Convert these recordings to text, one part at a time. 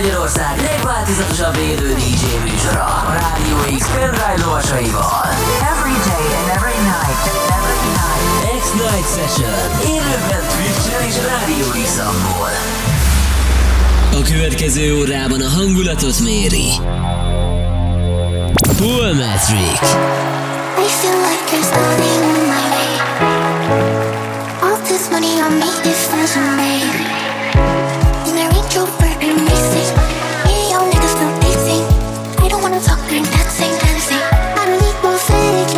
Magyarország legváltozatosabb élő DJ műsora a Rádió X pendrive lovasaival. Every day and every night. Every night. X-Night Session. Élőben Twitch-en és Rádió x A következő órában a hangulatot méri. Full Metric. I feel like I'm starting on my way. All this money I'll make this fashion, babe. I don't wanna talk, I'm dancing, dancing I don't need more fake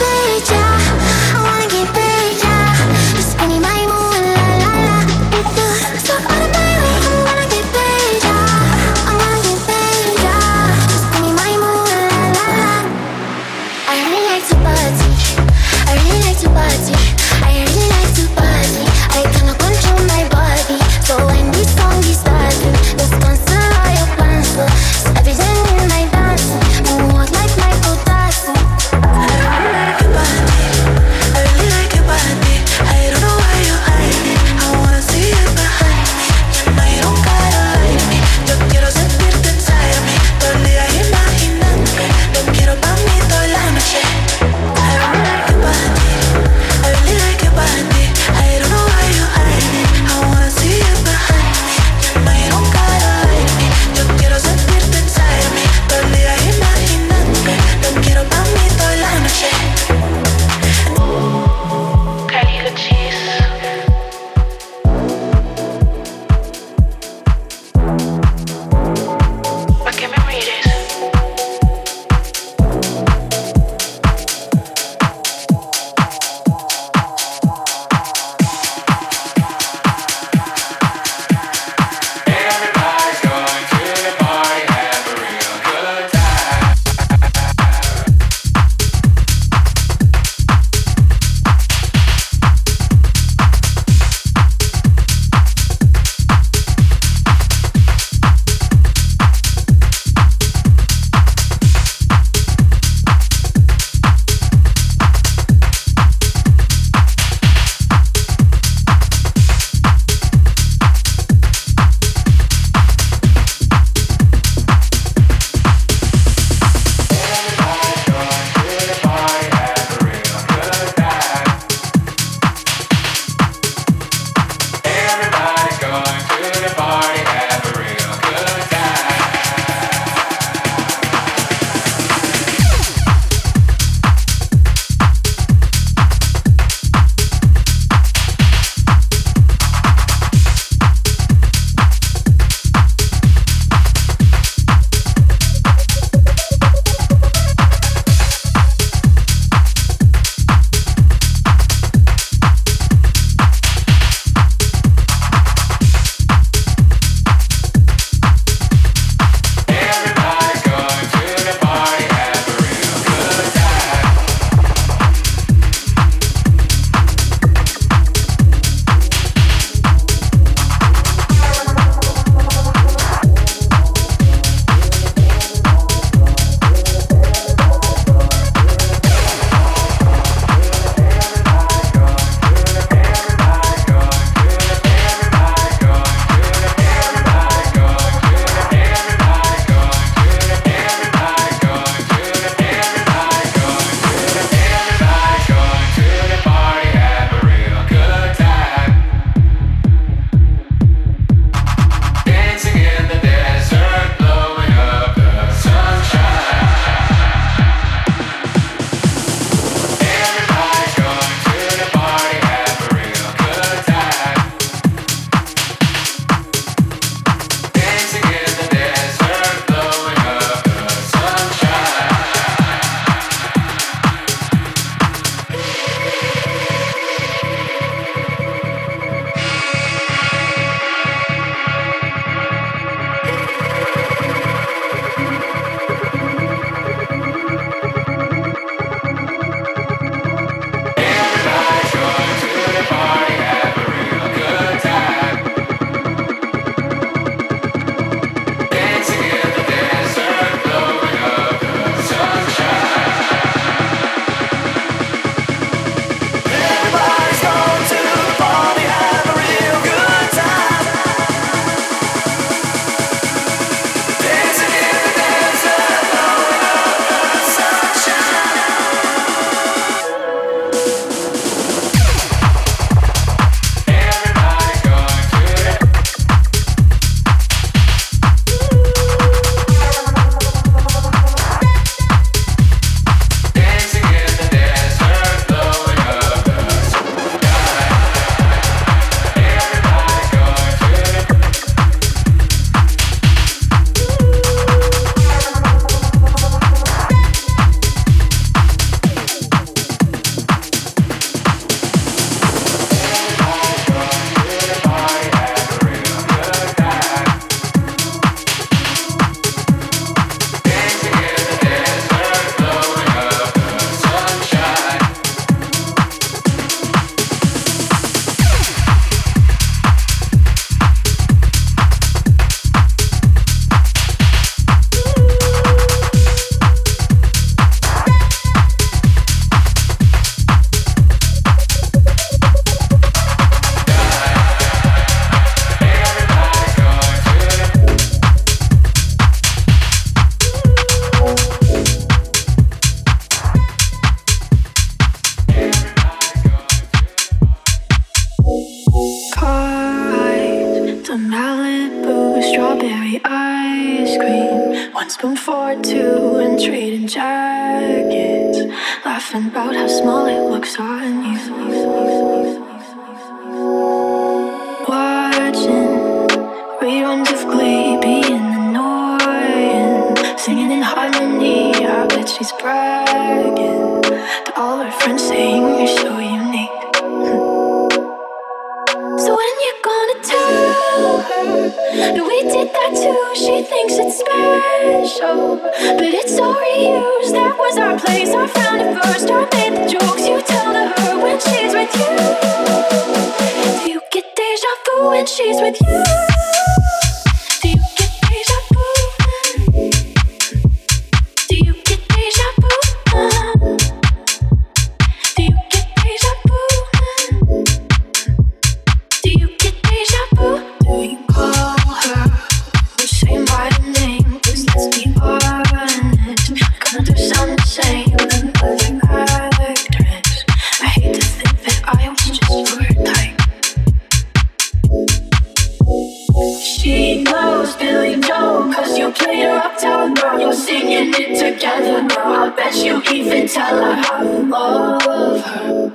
getting it together now. I bet you even tell her how you love her.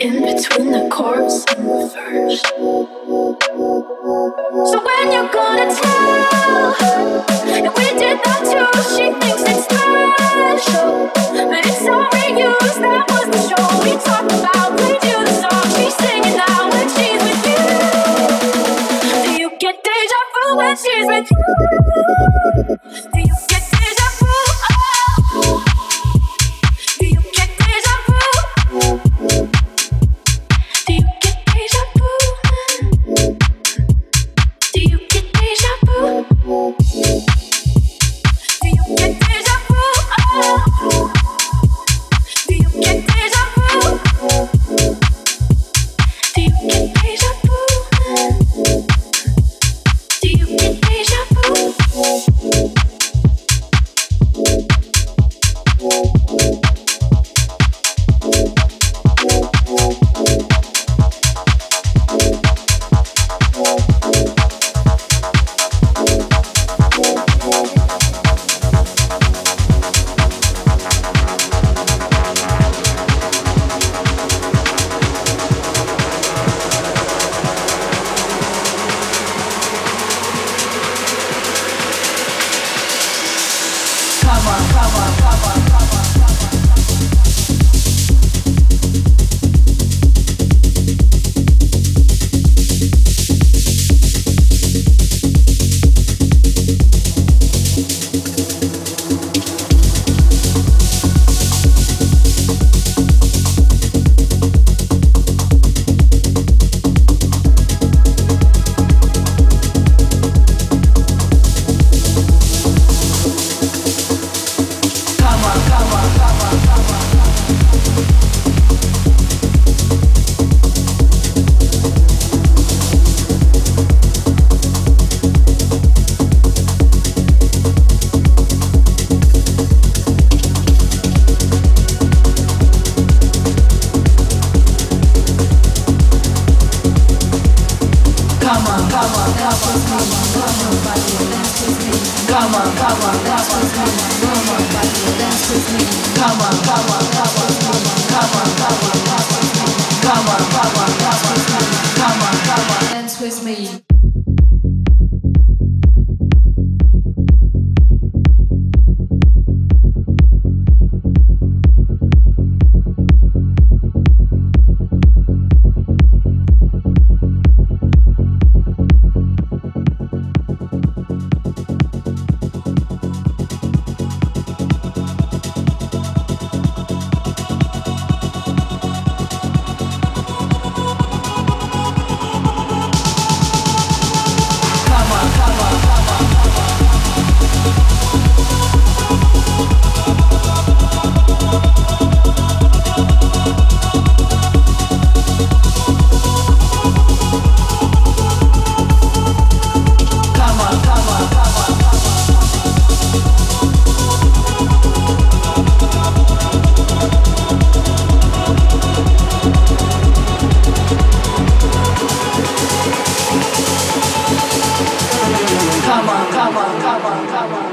In between the chorus and the verse. So when you're gonna tell? 炸吧炸吧炸吧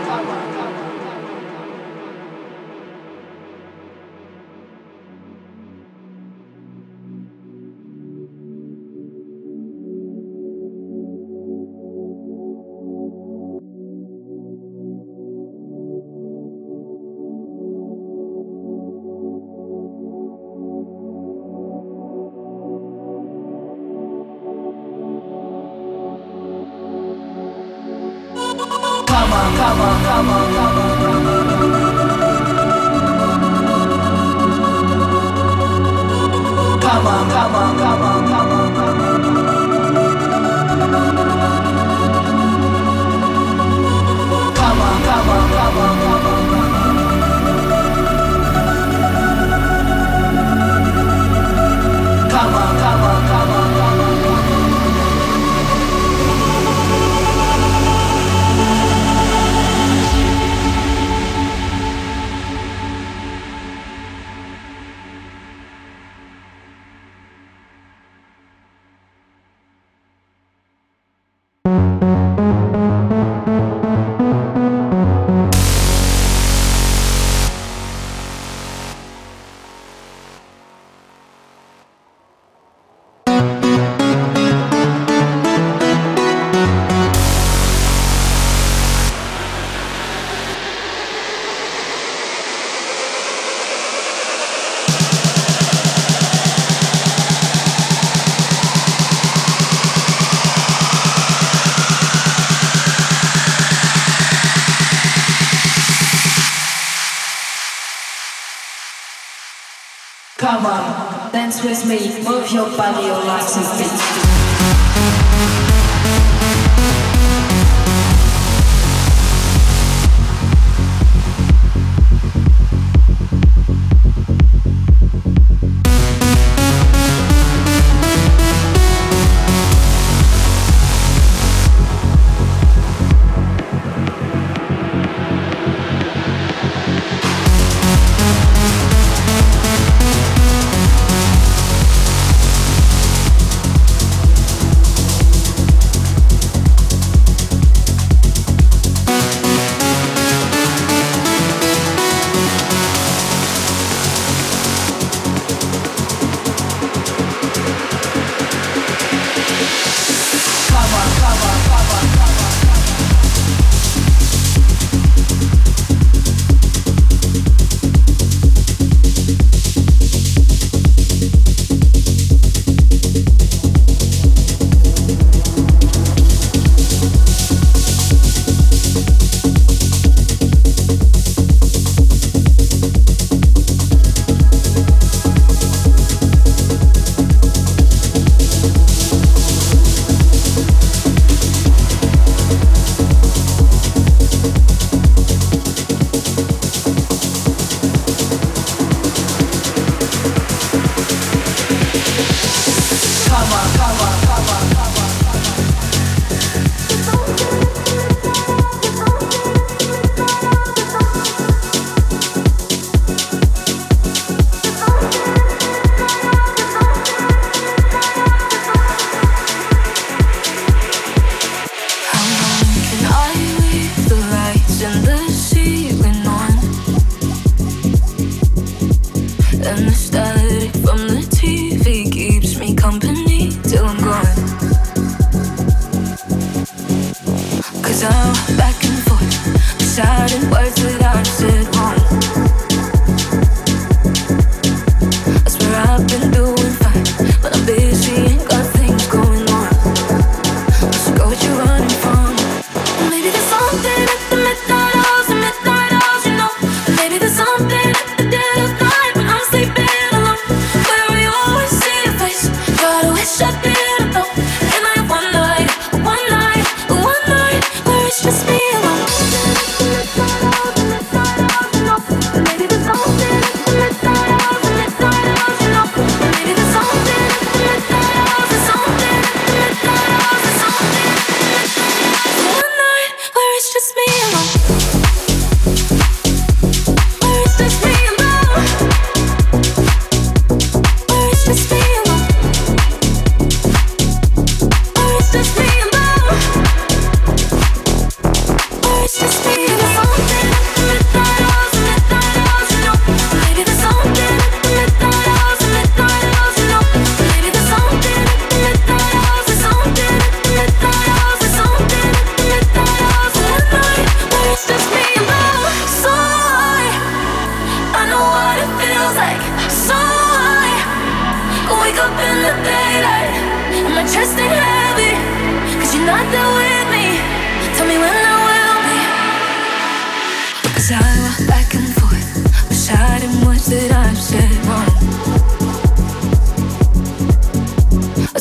On, me, move your body, your legs and feet.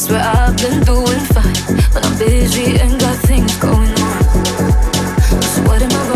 where I've been doing fine I'm busy and got things going on. So what am I?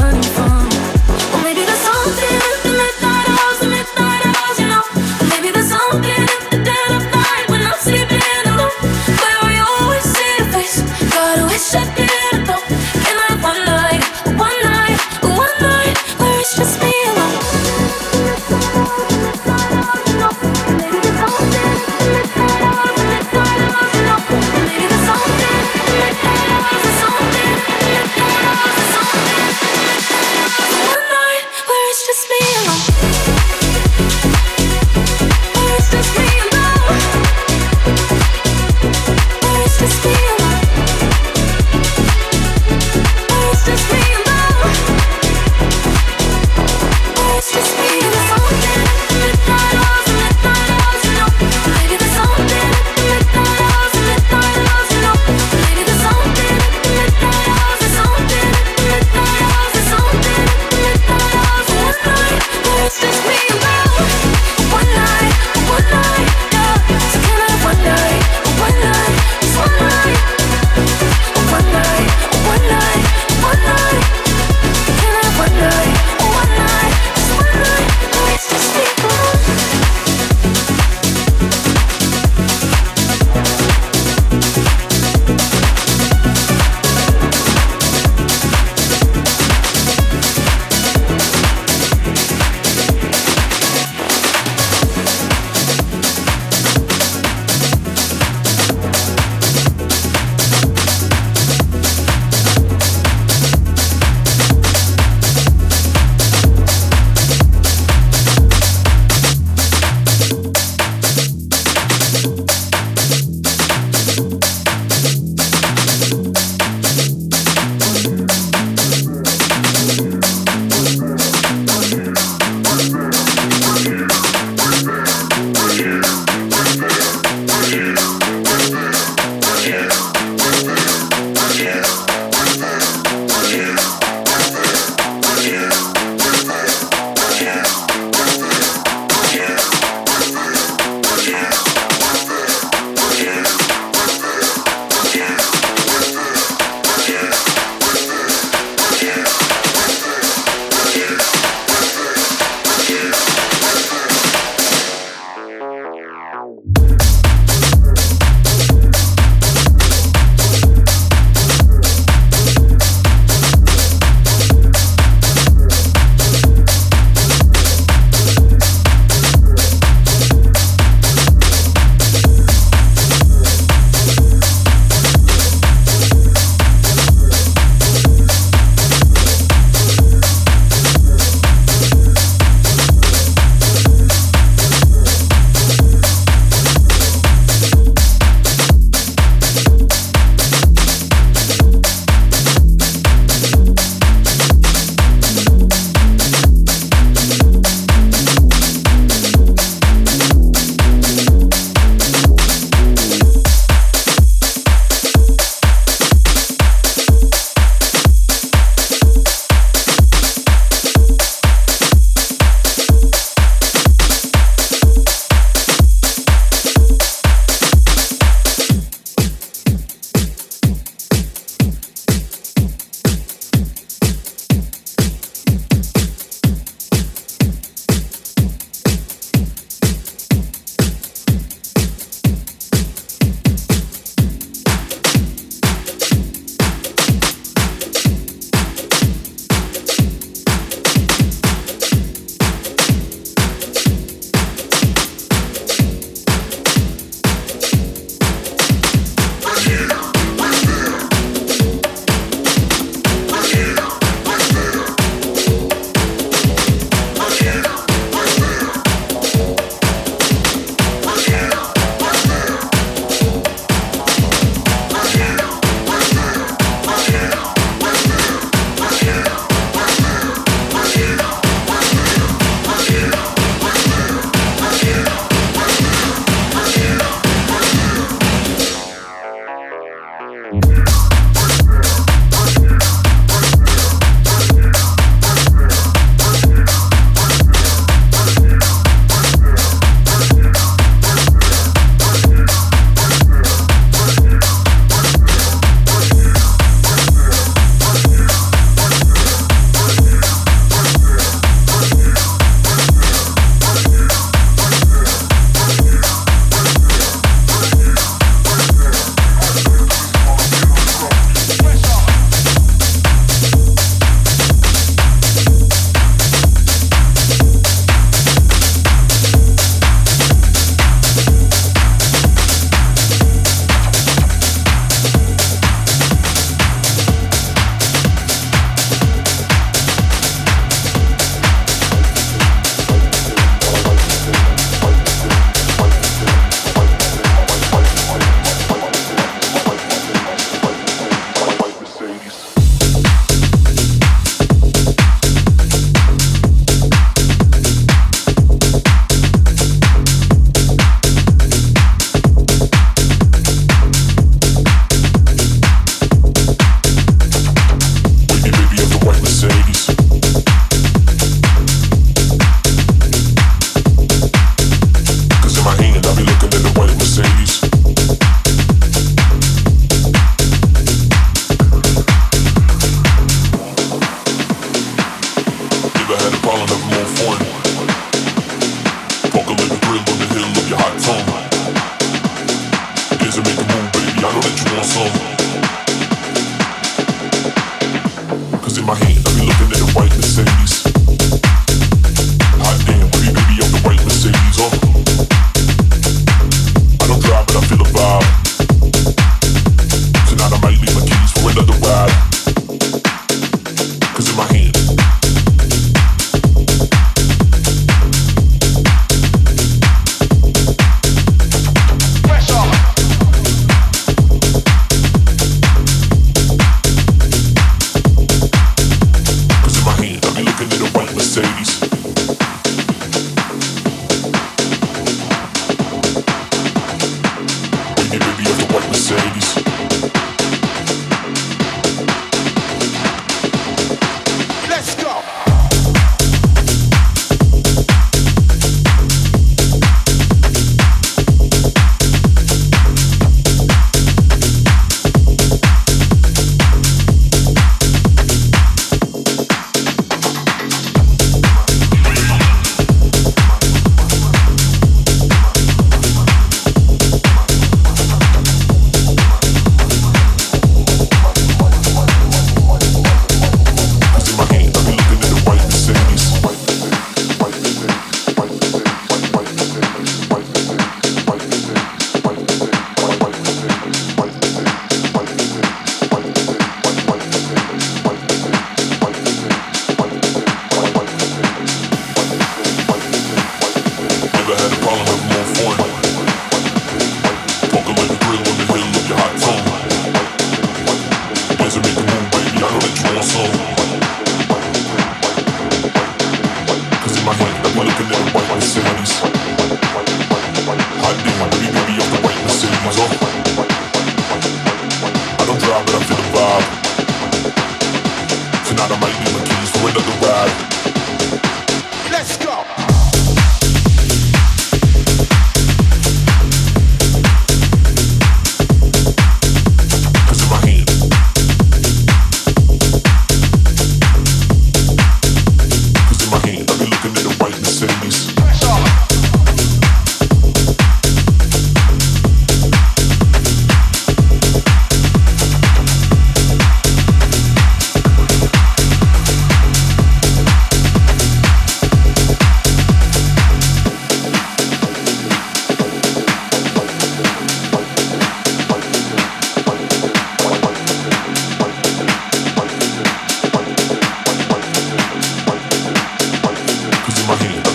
Alive,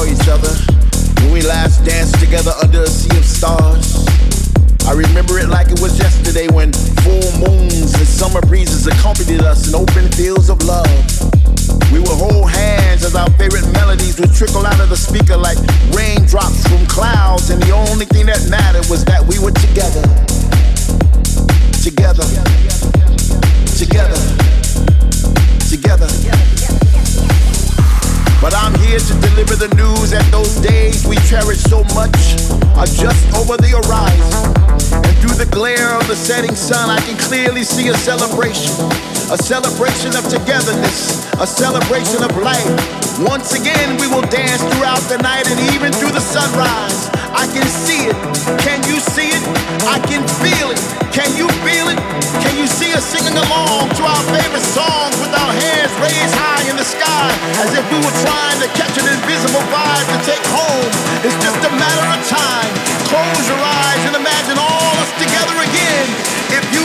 saw each other, when we last danced together under a sea of stars. I remember it like it was yesterday when full moons and summer breezes accompanied us in open fields of love. We would hold hands as our favorite melodies would trickle out of the speaker like raindrops from clouds, and the only thing that mattered was that we were together. Together. Together. Together. But I'm here to deliver the news that those days we cherish so much are just over the horizon. And through the glare of the setting sun, I can clearly see a celebration. A celebration of togetherness, a celebration of life. Once again, we will dance throughout the night and even through the sunrise. I can see it. Can you see it? I can feel it. Can you feel it? Can you see us singing along to our favorite songs with our hands raised high in the sky as if we were trying to catch an invisible vibe to take home? It's just a matter of time. Close your eyes and imagine all us together again. If you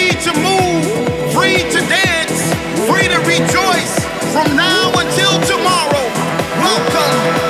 to move, free to dance, free to rejoice from now until tomorrow. Welcome